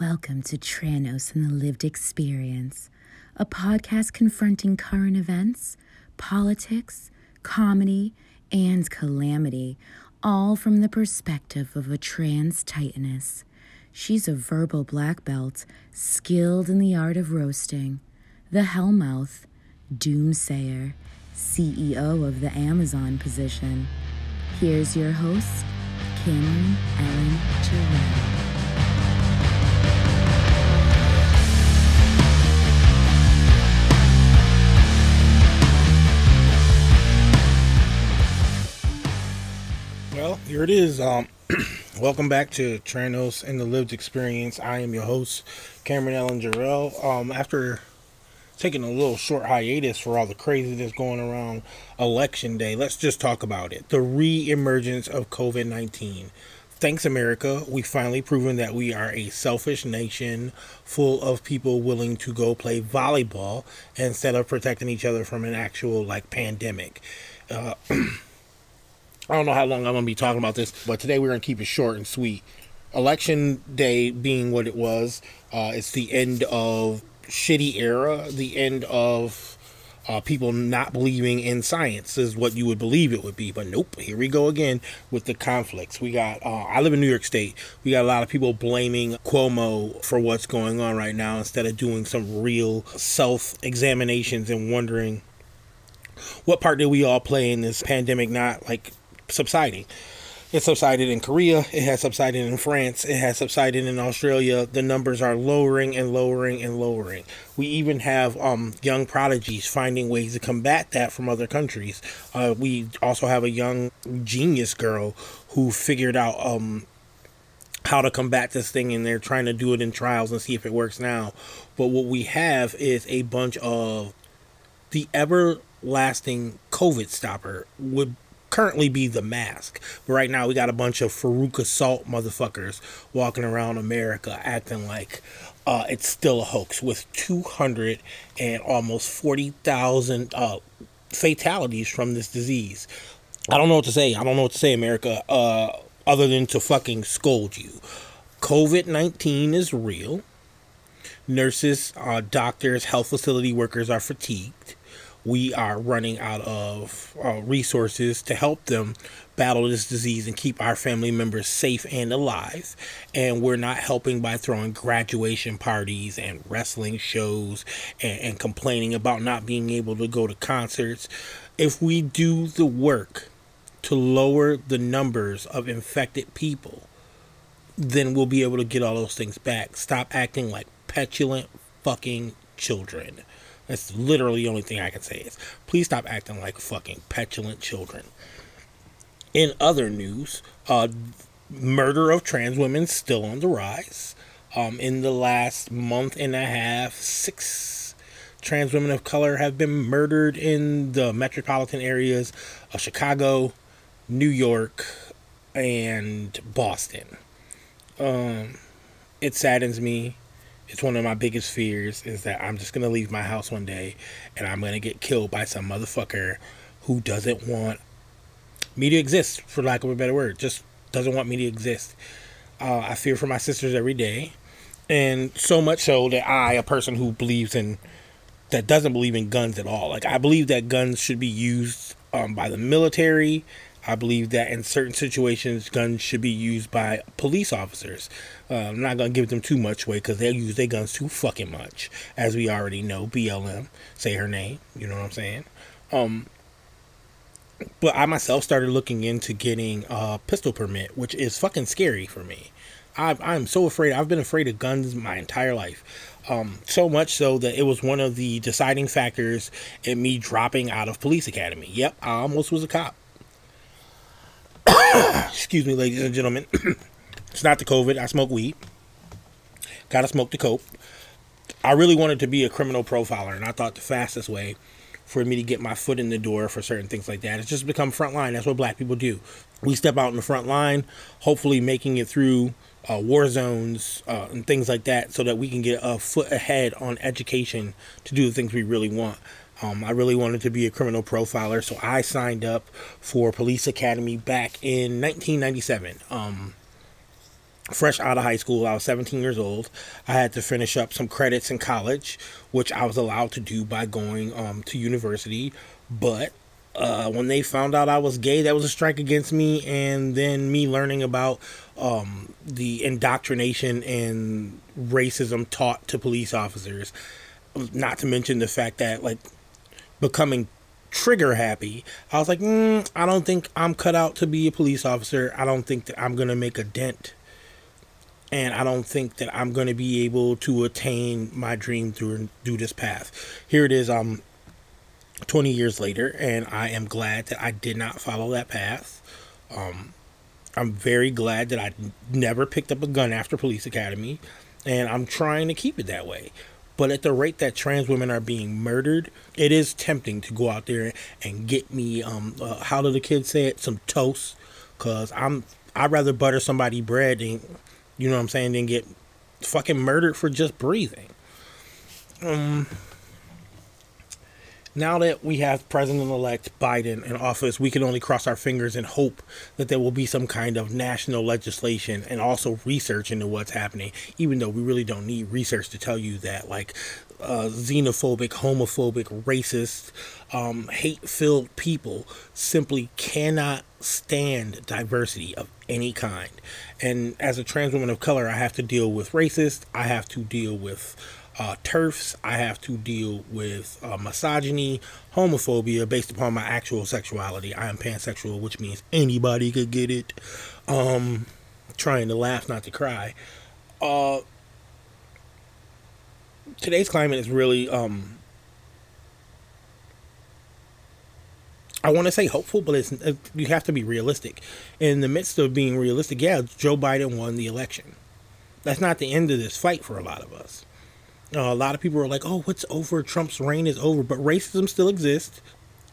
Welcome to Tranos and the Lived Experience, a podcast confronting current events, politics, comedy, and calamity, all from the perspective of a trans titaness. She's a verbal black belt, skilled in the art of roasting, the Hellmouth, Doomsayer, CEO of the Amazon position. Here's your host, Cameron Ellen Jarrell. Here it is. Um, welcome back to Tranos and the Lived Experience. I am your host, Cameron Ellen Jarrell. Um, after taking a little short hiatus for all the craziness going around election day, let's just talk about it. The re-emergence of COVID-19. Thanks, America. We finally proven that we are a selfish nation full of people willing to go play volleyball instead of protecting each other from an actual like pandemic. Uh, I don't know how long I'm going to be talking about this, but today we're going to keep it short and sweet. Election day being what it was, uh, it's the end of shitty era, the end of uh, people not believing in science is what you would believe it would be. But nope, here we go again with the conflicts. We got, uh, I live in New York State. We got a lot of people blaming Cuomo for what's going on right now instead of doing some real self examinations and wondering what part did we all play in this pandemic not like subsiding. It subsided in Korea. It has subsided in France. It has subsided in Australia. The numbers are lowering and lowering and lowering. We even have um, young prodigies finding ways to combat that from other countries. Uh, we also have a young genius girl who figured out um, how to combat this thing, and they're trying to do it in trials and see if it works now. But what we have is a bunch of the everlasting COVID stopper would currently be the mask. But right now we got a bunch of Farouk assault motherfuckers walking around America acting like uh, it's still a hoax with 200 and almost 40,000 uh, fatalities from this disease. I don't know what to say. I don't know what to say, America, uh, other than to fucking scold you. COVID 19 is real. Nurses, uh, doctors, health facility workers are fatigued we are running out of uh, resources to help them battle this disease and keep our family members safe and alive. And we're not helping by throwing graduation parties and wrestling shows and, and complaining about not being able to go to concerts. If we do the work to lower the numbers of infected people, then we'll be able to get all those things back. Stop acting like petulant fucking children. That's literally the only thing I can say is please stop acting like fucking petulant children. In other news, uh, murder of trans women still on the rise. Um, in the last month and a half, six trans women of color have been murdered in the metropolitan areas of Chicago, New York, and Boston. Um, it saddens me it's one of my biggest fears is that I'm just gonna leave my house one day and I'm gonna get killed by some motherfucker who doesn't want me to exist, for lack of a better word, just doesn't want me to exist. Uh, I fear for my sisters every day, and so much so that I, a person who believes in that doesn't believe in guns at all, like I believe that guns should be used um, by the military I believe that in certain situations, guns should be used by police officers. Uh, I'm not going to give them too much weight because they'll use their guns too fucking much. As we already know, BLM, say her name, you know what I'm saying? Um, but I myself started looking into getting a pistol permit, which is fucking scary for me. I, I'm so afraid. I've been afraid of guns my entire life. Um, so much so that it was one of the deciding factors in me dropping out of police academy. Yep, I almost was a cop. Excuse me, ladies and gentlemen. it's not the COVID. I smoke weed. Gotta smoke the cope. I really wanted to be a criminal profiler, and I thought the fastest way for me to get my foot in the door for certain things like that is just become frontline. That's what black people do. We step out in the front line, hopefully making it through uh, war zones uh, and things like that so that we can get a foot ahead on education to do the things we really want. Um, I really wanted to be a criminal profiler, so I signed up for Police Academy back in 1997. Um, fresh out of high school. I was 17 years old. I had to finish up some credits in college, which I was allowed to do by going um, to university. But uh, when they found out I was gay, that was a strike against me. And then me learning about um, the indoctrination and racism taught to police officers. Not to mention the fact that, like, becoming trigger happy, I was like, mm, I don't think I'm cut out to be a police officer. I don't think that I'm going to make a dent and I don't think that I'm going to be able to attain my dream through through this path. Here it is. Um, 20 years later, and I am glad that I did not follow that path. Um, I'm very glad that I never picked up a gun after police academy, and I'm trying to keep it that way. But at the rate that trans women are being murdered, it is tempting to go out there and get me, um, uh, how do the kids say it, some toast, cause I'm I'd rather butter somebody bread than you know what I'm saying? than get fucking murdered for just breathing. Um, now that we have President elect Biden in office, we can only cross our fingers and hope that there will be some kind of national legislation and also research into what's happening, even though we really don't need research to tell you that, like, uh, xenophobic, homophobic, racist, um, hate filled people simply cannot stand diversity of any kind. And as a trans woman of color, I have to deal with racist, I have to deal with uh, TERFs, I have to deal with uh, misogyny, homophobia based upon my actual sexuality. I am pansexual, which means anybody could get it. Um, trying to laugh, not to cry. Uh, today's climate is really um, I want to say hopeful, but it's you have to be realistic. In the midst of being realistic, yeah, Joe Biden won the election. That's not the end of this fight for a lot of us. Uh, a lot of people are like, "Oh, what's over? Trump's reign is over," but racism still exists.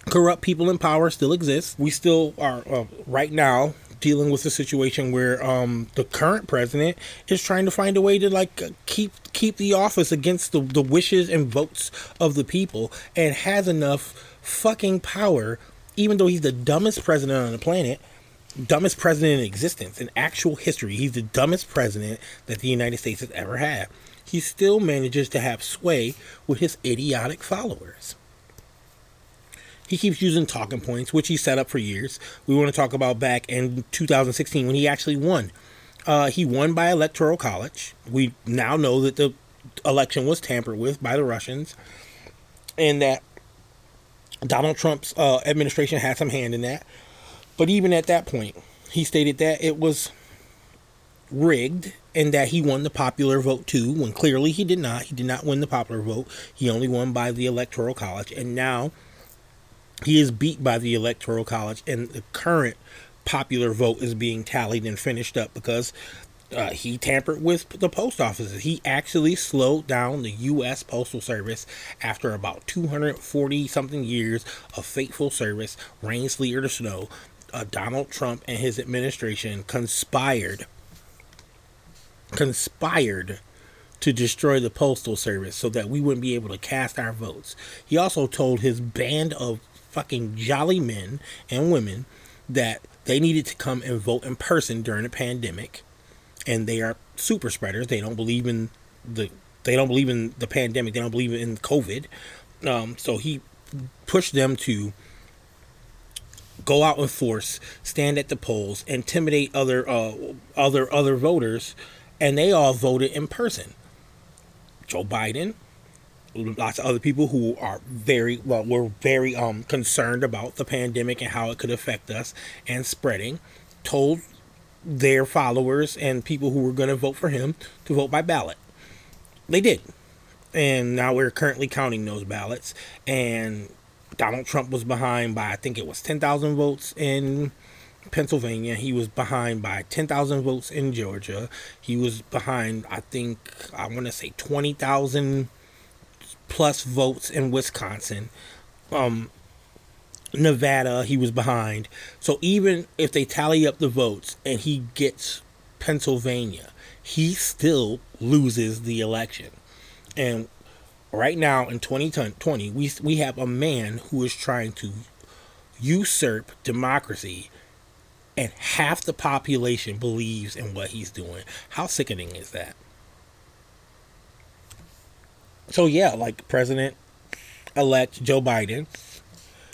Corrupt people in power still exist. We still are uh, right now dealing with a situation where um, the current president is trying to find a way to like keep keep the office against the, the wishes and votes of the people, and has enough fucking power even though he's the dumbest president on the planet, dumbest president in existence in actual history, he's the dumbest president that the United States has ever had. He still manages to have sway with his idiotic followers. He keeps using talking points, which he set up for years. We want to talk about back in 2016 when he actually won. Uh, he won by electoral college. We now know that the election was tampered with by the Russians, and that Donald Trump's uh, administration had some hand in that. But even at that point, he stated that it was rigged and that he won the popular vote too, when clearly he did not. He did not win the popular vote. He only won by the Electoral College. And now he is beat by the Electoral College, and the current popular vote is being tallied and finished up because uh, he tampered with the post offices. He actually slowed down the U.S. Postal Service after about 240 something years of faithful service, rain, sleet, or snow. Uh, Donald Trump and his administration conspired, conspired to destroy the postal service so that we wouldn't be able to cast our votes. He also told his band of fucking jolly men and women that they needed to come and vote in person during a pandemic and they are super spreaders. They don't believe in the they don't believe in the pandemic. They don't believe in COVID. Um, so he pushed them to go out in force, stand at the polls, intimidate other uh, other other voters, and they all voted in person. Joe Biden, lots of other people who are very well were very um concerned about the pandemic and how it could affect us and spreading, told their followers and people who were going to vote for him to vote by ballot. They did. And now we're currently counting those ballots. And Donald Trump was behind by, I think it was 10,000 votes in Pennsylvania. He was behind by 10,000 votes in Georgia. He was behind, I think, I want to say 20,000 plus votes in Wisconsin. Um, Nevada, he was behind. So even if they tally up the votes and he gets Pennsylvania, he still loses the election. And right now in 2020, we we have a man who is trying to usurp democracy and half the population believes in what he's doing. How sickening is that? So yeah, like President elect Joe Biden,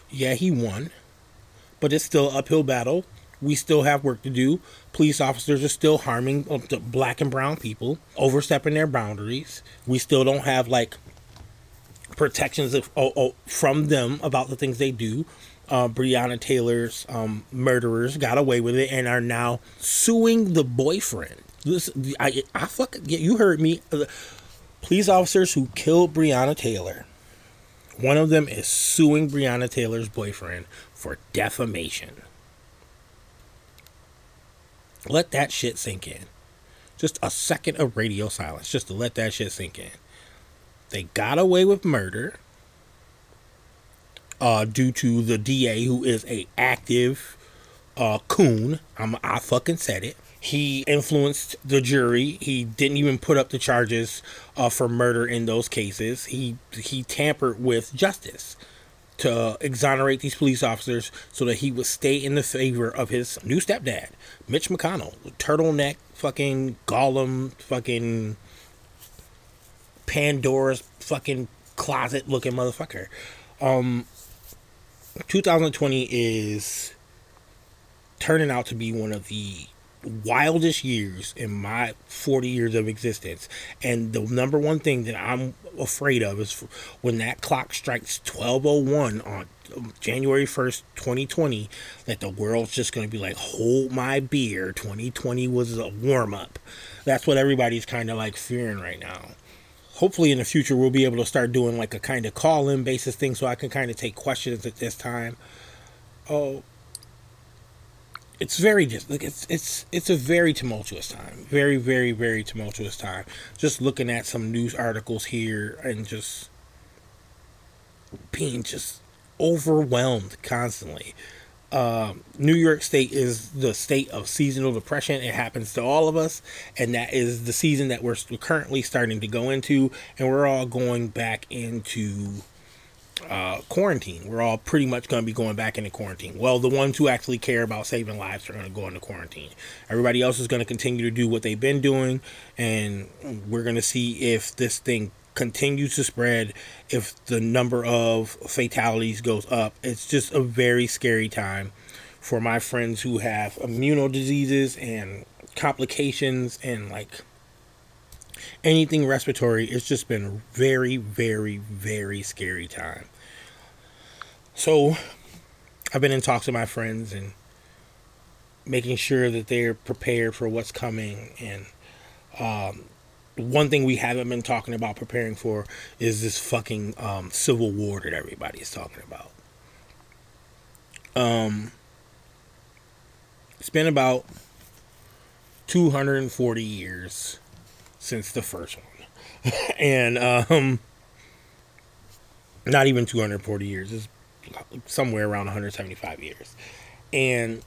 yeah, he won, but it's still uphill battle. We still have work to do. Police officers are still harming uh, black and brown people, overstepping their boundaries. We still don't have like protections of, oh, oh, from them about the things they do. Uh, Breonna Taylor's um, murderers got away with it and are now suing the boyfriend. This, I, I fucking, you heard me. Uh, police officers who killed Breonna Taylor. One of them is suing Breonna Taylor's boyfriend for defamation. Let that shit sink in. Just a second of radio silence, just to let that shit sink in. They got away with murder uh, due to the DA, who is a active uh, coon. I'm, I fucking said it. He influenced the jury. He didn't even put up the charges uh, for murder in those cases. He he tampered with justice to exonerate these police officers so that he would stay in the favor of his new stepdad, Mitch McConnell, turtleneck, fucking golem, fucking Pandora's fucking closet looking motherfucker. Um, 2020 is turning out to be one of the wildest years in my 40 years of existence. And the number one thing that I'm afraid of is when that clock strikes 1201 on um, January 1st, 2020, that the world's just going to be like, hold my beer. 2020 was a warm up. That's what everybody's kind of like fearing right now. Hopefully, in the future, we'll be able to start doing like a kind of call in basis thing so I can kind of take questions at this time. Oh, it's very just like it's it's it's a very tumultuous time very very very tumultuous time just looking at some news articles here and just being just overwhelmed constantly uh, New York State is the state of seasonal depression. It happens to all of us, and that is the season that we're currently starting to go into, and we're all going back into uh, quarantine. We're all pretty much going to be going back into quarantine. Well, the ones who actually care about saving lives are going to go into quarantine. Everybody else is going to continue to do what they've been doing, and we're going to see if this thing continues to spread, if the number of fatalities goes up. It's just a very scary time for my friends who have immuno diseases and complications and like anything respiratory. It's just been very, very, very scary time. So I've been in talks with my friends and making sure that they're prepared for what's coming. And um, one thing we haven't been talking about preparing for is this fucking um, civil war that everybody is talking about. Um, it's been about 240 years since the first one. and um, not even 240 years. It's somewhere around 175 years. And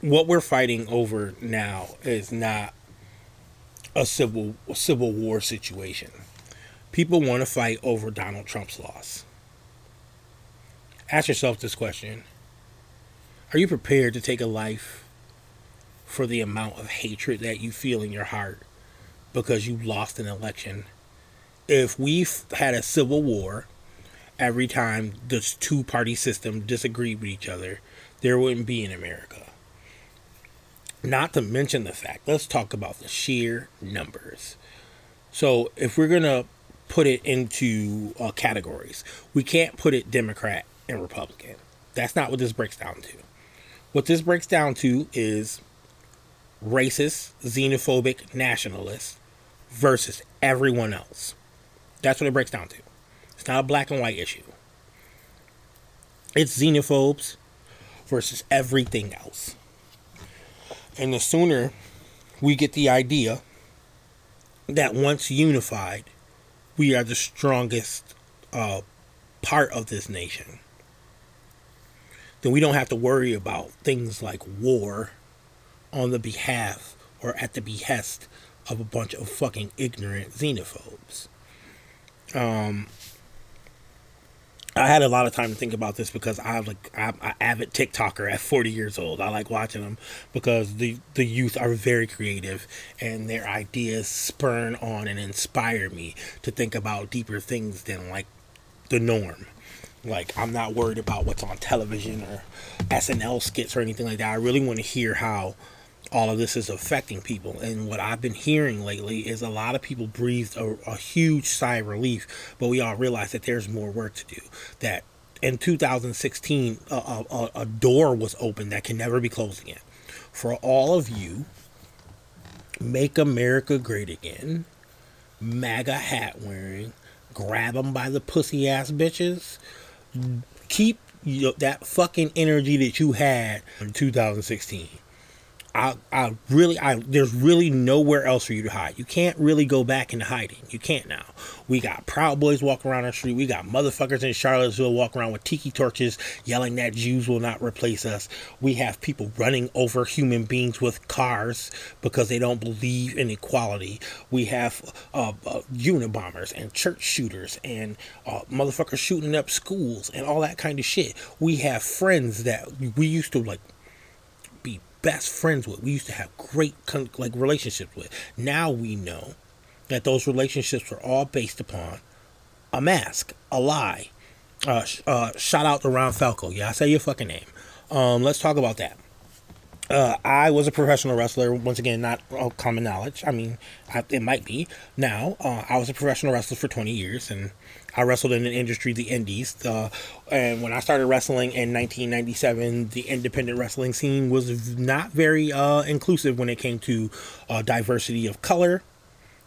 what we're fighting over now is not a civil a civil war situation. People want to fight over Donald Trump's loss. Ask yourself this question. Are you prepared to take a life for the amount of hatred that you feel in your heart because you lost an election? If we had a civil war every time this two party system disagreed with each other, there wouldn't be an America. Not to mention the fact, let's talk about the sheer numbers. So, if we're going to put it into uh, categories, we can't put it Democrat and Republican. That's not what this breaks down to. What this breaks down to is racist, xenophobic nationalists versus everyone else. That's what it breaks down to. It's not a black and white issue. It's xenophobes versus everything else. And the sooner we get the idea that once unified, we are the strongest uh, part of this nation, then we don't have to worry about things like war on the behalf or at the behest of a bunch of fucking ignorant xenophobes. Um, I had a lot of time to think about this because I'm like I'm an avid TikToker at 40 years old. I like watching them because the the youth are very creative and their ideas spurn on and inspire me to think about deeper things than like the norm. Like I'm not worried about what's on television or SNL skits or anything like that. I really want to hear how all of this is affecting people. And what I've been hearing lately is a lot of people breathed a, a huge sigh of relief, but we all realize that there's more work to do. That in 2016, a, a, a door was open that can never be closed again. For all of you, make America great again, MAGA hat wearing, grab them by the pussy ass bitches, keep you know, that fucking energy that you had in 2016 I, I really, I there's really nowhere else for you to hide. You can't really go back into hiding. You can't now. We got Proud Boys walking around our street. We got motherfuckers in Charlottesville walking around with tiki torches, yelling that Jews will not replace us. We have people running over human beings with cars because they don't believe in equality. We have uh, uh, Unabombers and church shooters and uh, motherfuckers shooting up schools and all that kind of shit. We have friends that we used to like best friends with. We used to have great like relationships with. Now we know that those relationships were all based upon a mask, a lie. Uh, uh, shout out to Ron Falco. Yeah, I say your fucking name. Um, let's talk about that. Uh, I was a professional wrestler. Once again, not common knowledge. I mean, I, it might be now. Uh, I was a professional wrestler for 20 years, and I wrestled in an industry, the indies. Uh, and when I started wrestling in 1997, the independent wrestling scene was not very uh, inclusive when it came to uh, diversity of color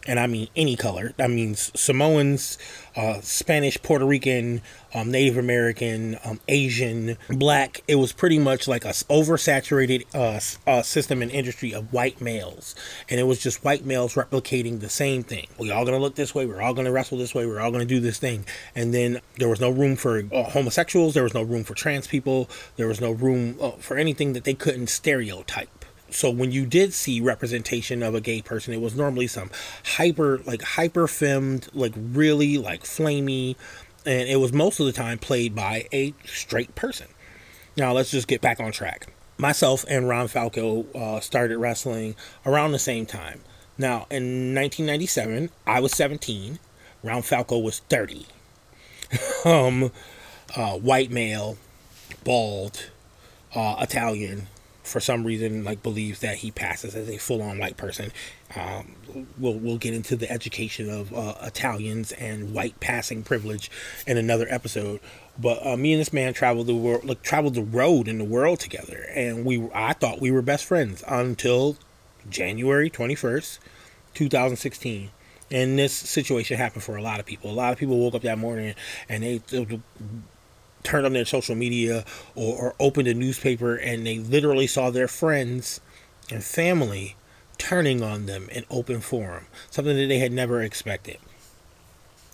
and I mean any color. That means Samoans, uh, Spanish, Puerto Rican, um, Native American, um, Asian, Black. It was pretty much like a oversaturated uh, uh, system and industry of white males, and it was just white males replicating the same thing. We all gonna look this way. We're all gonna wrestle this way. We're all gonna do this thing. And then there was no room for uh, homosexuals. There was no room for trans people. There was no room uh, for anything that they couldn't stereotype so when you did see representation of a gay person, it was normally some hyper, like hyper femmed, like really like flamey, and it was most of the time played by a straight person. Now let's just get back on track. Myself and Ron Falco uh, started wrestling around the same time. Now in 1997, I was 17. Ron Falco was 30. um, uh, white male, bald, uh, Italian, for some reason like believes that he passes as a full-on white person. Um, we'll we'll get into the education of uh, Italians and white passing privilege in another episode. But uh, me and this man traveled the world, like traveled the road in the world together, and we I thought we were best friends until January twenty first, two thousand sixteen. And this situation happened for a lot of people. A lot of people woke up that morning and they, they turned on their social media or, or opened a newspaper and they literally saw their friends and family turning on them in open forum, something that they had never expected.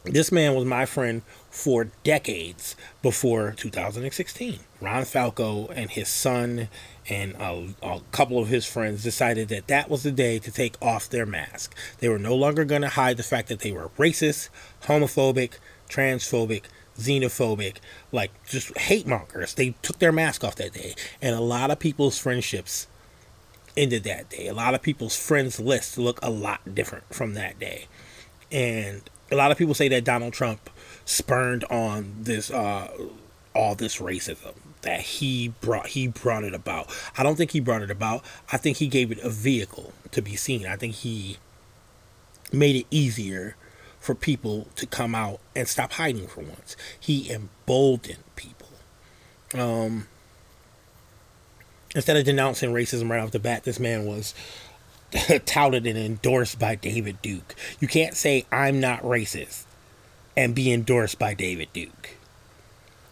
This man was my friend for decades before 2016. Ron Falco and his son and a, a, couple of his friends decided that that was the day to take off their mask. They were no longer going to hide the fact that they were racist, homophobic, transphobic, xenophobic, like just hate mongers. They took their mask off that day, and a lot of people's friendships ended that day. A lot of people's friends lists look a lot different from that day, and a lot of people say that Donald Trump spurned on this uh, all this racism that he brought he brought it about. I don't think he brought it about. I think he gave it a vehicle to be seen. I think he made it easier for people to come out and stop hiding for once. He emboldened people. Um, instead of denouncing racism right off the bat, this man was touted and endorsed by David Duke. You can't say I'm not racist and be endorsed by David Duke.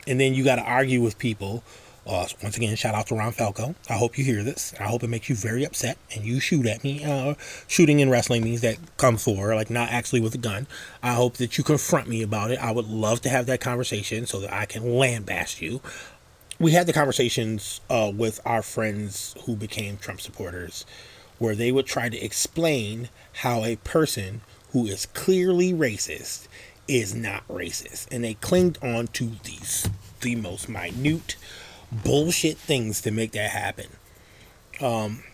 And then you got to argue with people uh, once again, shout out to Ron Falco. I hope you hear this. I hope it makes you very upset and you shoot at me. Uh, shooting in wrestling means that come for, like not actually with a gun. I hope that you confront me about it. I would love to have that conversation so that I can lambast you. We had the conversations uh, with our friends who became Trump supporters where they would try to explain how a person who is clearly racist is not racist. And they clinged on to these the most minute bullshit things to make that happen. Um,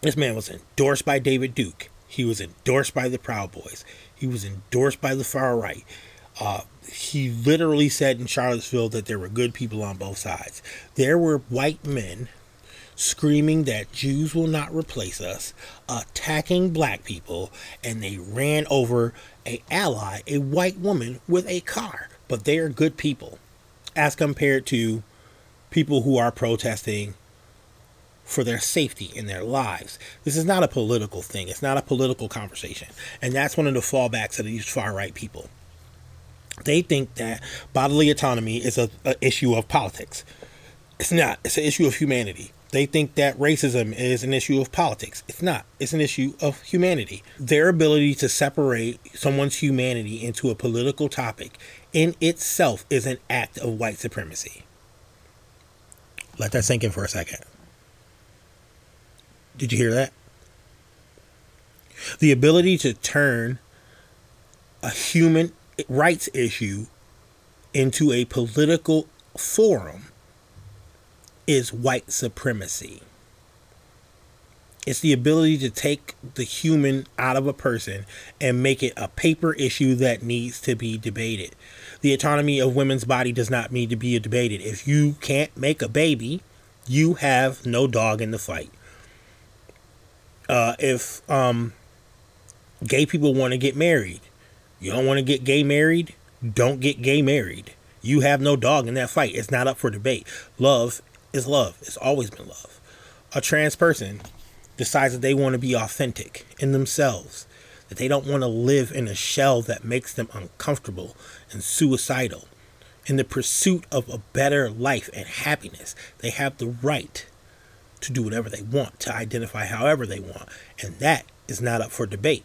this man was endorsed by David Duke. He was endorsed by the Proud Boys. He was endorsed by the far right. Uh, he literally said in Charlottesville that there were good people on both sides. There were white men screaming that Jews will not replace us, attacking black people, and they ran over a ally, a white woman with a car. But they are good people as compared to people who are protesting for their safety in their lives. This is not a political thing. It's not a political conversation. And that's one of the fallbacks of these far right people. They think that bodily autonomy is a, issue of politics. It's not. It's an issue of humanity. They think that racism is an issue of politics. It's not. It's an issue of humanity. Their ability to separate someone's humanity into a political topic in itself is an act of white supremacy. Let that sink in for a second. Did you hear that? The ability to turn a human rights issue into a political forum is white supremacy. It's the ability to take the human out of a person and make it a paper issue that needs to be debated. The autonomy of women's body does not need to be debated. If you can't make a baby, you have no dog in the fight. Uh, if um, gay people want to get married, you don't want to get gay married, don't get gay married. You have no dog in that fight. It's not up for debate. Love is love. It's always been love. A trans person decides that they want to be authentic in themselves, that they don't want to live in a shell that makes them uncomfortable and suicidal. In the pursuit of a better life and happiness, they have the right to do whatever they want, to identify however they want, and that is not up for debate.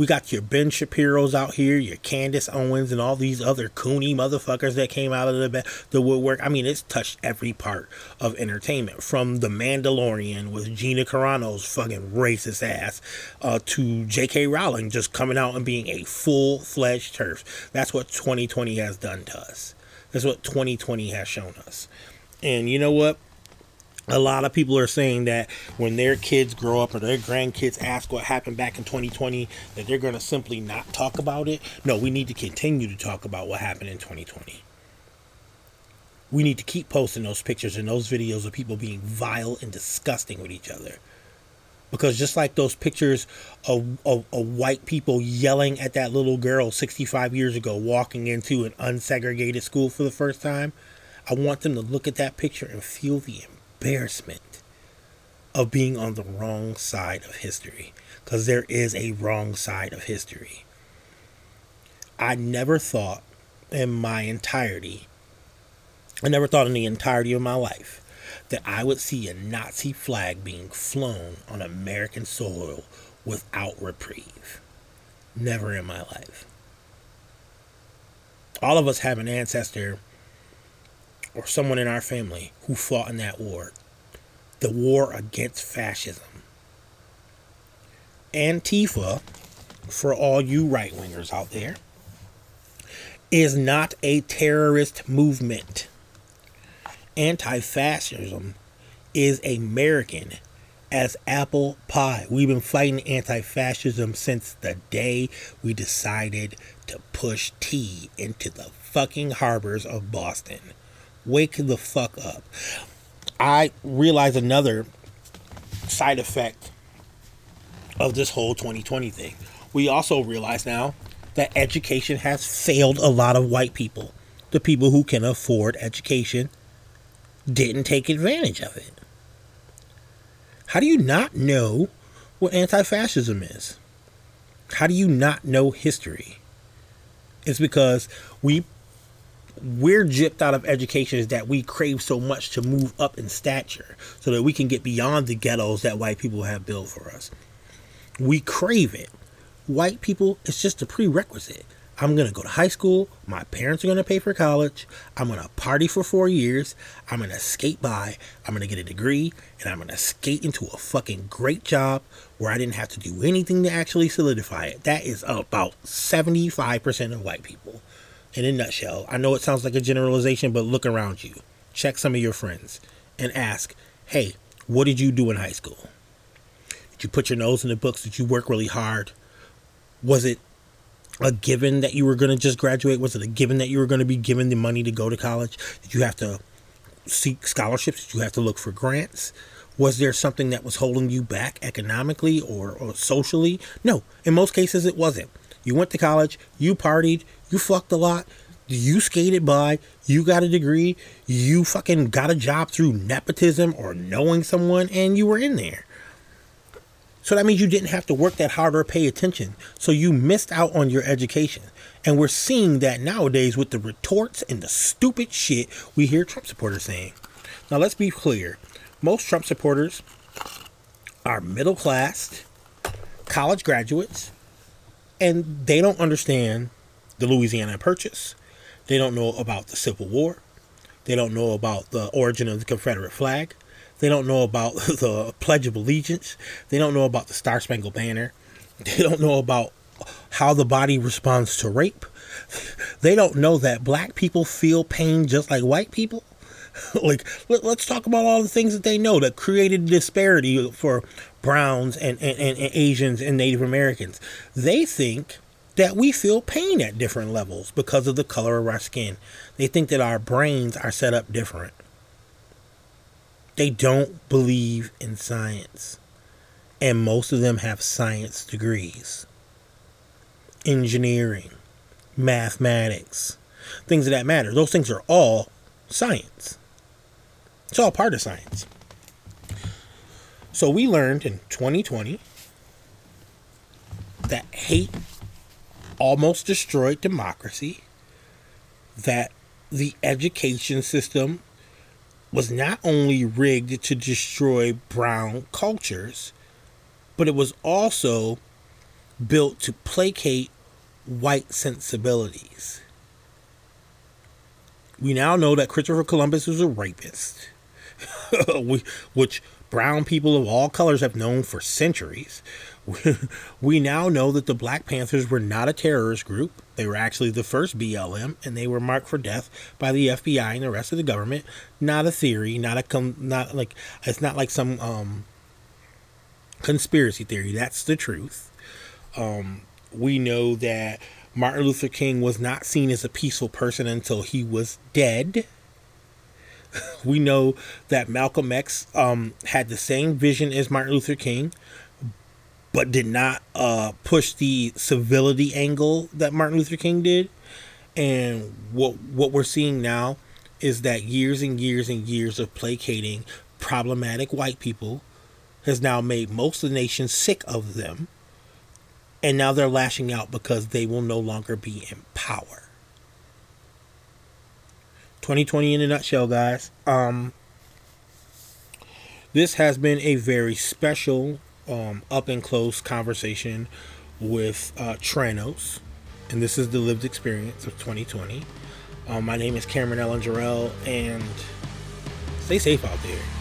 We got your Ben Shapiro's out here, your Candace Owens, and all these other coony motherfuckers that came out of the the woodwork. I mean, it's touched every part of entertainment, from The Mandalorian with Gina Carano's fucking racist ass, uh, to J.K. Rowling just coming out and being a full fledged TERF. That's what 2020 has done to us. That's what 2020 has shown us. And you know what? A lot of people are saying that when their kids grow up or their grandkids ask what happened back in 2020 that they're going to simply not talk about it. No we need to continue to talk about what happened in 2020 we need to keep posting those pictures and those videos of people being vile and disgusting with each other. Because just like those pictures of, of, of, white people yelling at that little girl 65 years ago walking into an unsegregated school for the first time i want them to look at that picture and feel the embarrassment of being on the wrong side of history because there is a wrong side of history. I never thought in my entirety, I never thought in the entirety of my life that I would see a Nazi flag being flown on American soil without reprieve. Never in my life. All of us have an ancestor or someone in our family who fought in that war. The war against fascism. Antifa, for all you right wingers out there, is not a terrorist movement. Anti fascism is American as apple pie. We've been fighting anti fascism since the day we decided to push tea into the fucking harbors of Boston. Wake the fuck up. I realize another side effect of this whole 2020 thing. We also realize now that education has failed a lot of white people. The people who can afford education didn't take advantage of it. How do you not know what anti fascism is? How do you not know history? It's because we we're gypped out of education is that we crave so much to move up in stature so that we can get beyond the ghettos that white people have built for us. We crave it. White people, it's just a prerequisite. I'm going to go to high school. My parents are going to pay for college. I'm going to party for four years. I'm going to skate by. I'm going to get a degree. And I'm going to skate into a fucking great job where I didn't have to do anything to actually solidify it. That is about 75% of white people in a nutshell. I know it sounds like a generalization, but look around you. Check some of your friends and ask, hey, what did you do in high school? Did you put your nose in the books? Did you work really hard? Was it a given that you were going to just graduate? Was it a given that you were going to be given the money to go to college? Did you have to seek scholarships? Did you have to look for grants? Was there something that was holding you back economically or, or socially? No, in most cases it wasn't. You went to college, you partied, you fucked a lot, you skated by, you got a degree, you fucking got a job through nepotism or knowing someone, and you were in there. So that means you didn't have to work that hard or pay attention. So you missed out on your education. And we're seeing that nowadays with the retorts and the stupid shit we hear Trump supporters saying. Now, let's be clear most Trump supporters are middle class, college graduates, and they don't understand the Louisiana Purchase. They don't know about the Civil War. They don't know about the origin of the Confederate flag. They don't know about the Pledge of Allegiance. They don't know about the Star Spangled Banner. They don't know about how the body responds to rape. They don't know that black people feel pain just like white people. like, let, us talk about all the things that they know that created disparity for browns and, and, and, and Asians and Native Americans. They think that we feel pain at different levels because of the color of our skin. They think that our brains are set up different. They don't believe in science. And most of them have science degrees. Engineering, mathematics, things of that matter. Those things are all science. It's all part of science. So we learned in 2020 that hate almost destroyed democracy, that the education system was not only rigged to destroy brown cultures, but it was also built to placate white sensibilities. We now know that Christopher Columbus was a rapist, which brown people of all colors have known for centuries. we now know that the Black Panthers were not a terrorist group. They were actually the first BLM, and they were marked for death by the FBI and the rest of the government. Not a theory, not a com- not like it's not like some um, conspiracy theory. That's the truth. Um, we know that Martin Luther King was not seen as a peaceful person until he was dead. we know that Malcolm X um, had the same vision as Martin Luther King, but did not uh, push the civility angle that Martin Luther King did. And what what we're seeing now is that years and years and years of placating problematic white people has now made most of the nation sick of them. And now they're lashing out because they will no longer be in power. 2020 in a nutshell, guys. Um, this has been a very special, um, up and close conversation with uh, Tranos, and this is the lived experience of 2020. Um, my name is Cameron Ellen Jarrell, and stay safe out there.